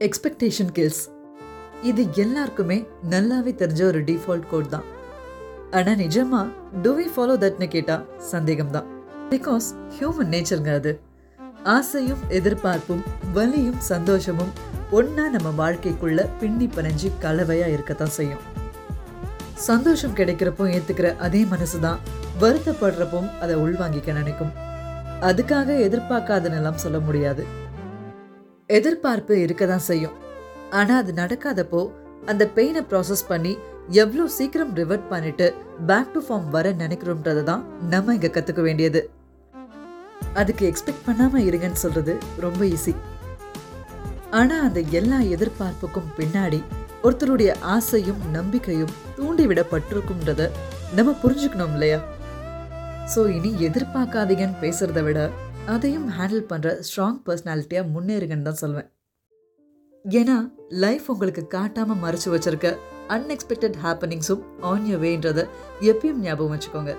Expectation kills இது எல்லாருக்குமே நல்லாவே தெரிஞ்ச ஒரு டிஃபால்ட் கோட் தான். ஆனால் நிஜமா டு வி ஃபாலோ தட்னு கேட்டால் சந்தேகம்தான் பிகாஸ் ஹியூமன் நேச்சருங்க அது. ஆசையும் எதிர்பார்ப்பும் வலியும் சந்தோஷமும் ஒன்றா நம்ம வாழ்க்கைக்குள்ள பின்னி பனைஞ்சு கலவையாக இருக்கத்தான் செய்யும். சந்தோஷம் கிடைக்கிறப்போ ஏற்றுக்கிற அதே மனசு தான் வருத்தப்படுறப்போ அதை உள்வாங்கிக்க நினைக்கும். அதுக்காக எதிர்பார்க்காதனெல்லாம் சொல்ல முடியாது. எதிர்பார்ப்பு இருக்க தான் செய்யும். ஆனால் அது நடக்காதப்போ அந்த பெயினை ப்ராசஸ் பண்ணி எவ்வளோ சீக்கிரம் ரிவர்ட் பண்ணிட்டு பேக் டு ஃபார்ம் வர நினைக்கிறோன்றது தான் நம்ம இங்கே கற்றுக்க வேண்டியது. அதுக்கு எக்ஸ்பெக்ட் பண்ணாமல் இருங்கன்னு சொல்கிறது ரொம்ப ஈஸி ஆனால் அந்த எல்லா எதிர்பார்ப்புக்கும் பின்னாடி ஒருத்தருடைய ஆசையும் நம்பிக்கையும் தூண்டிவிடப்பட்டிருக்கும்ன்றத நம்ம புரிஞ்சுக்கணும் இல்லையா? ஸோ இனி எதிர்பார்க்காதீங்கன்னு பேசுகிறத விட அதையும் ஹேண்டில் பண்ணுற ஸ்ட்ராங் பர்சனாலிட்டியாக முன்னேறுங்கன்னு தான் சொல்வேன். ஏன்னா லைஃப் உங்களுக்கு காட்டாமல் மறைச்சு வச்சிருக்க அன்எக்ஸ்பெக்டட் ஹாப்பனிங்ஸும் ஆன் யூ வேன்றதை எப்பயும் ஞாபகம் வச்சுக்கோங்க.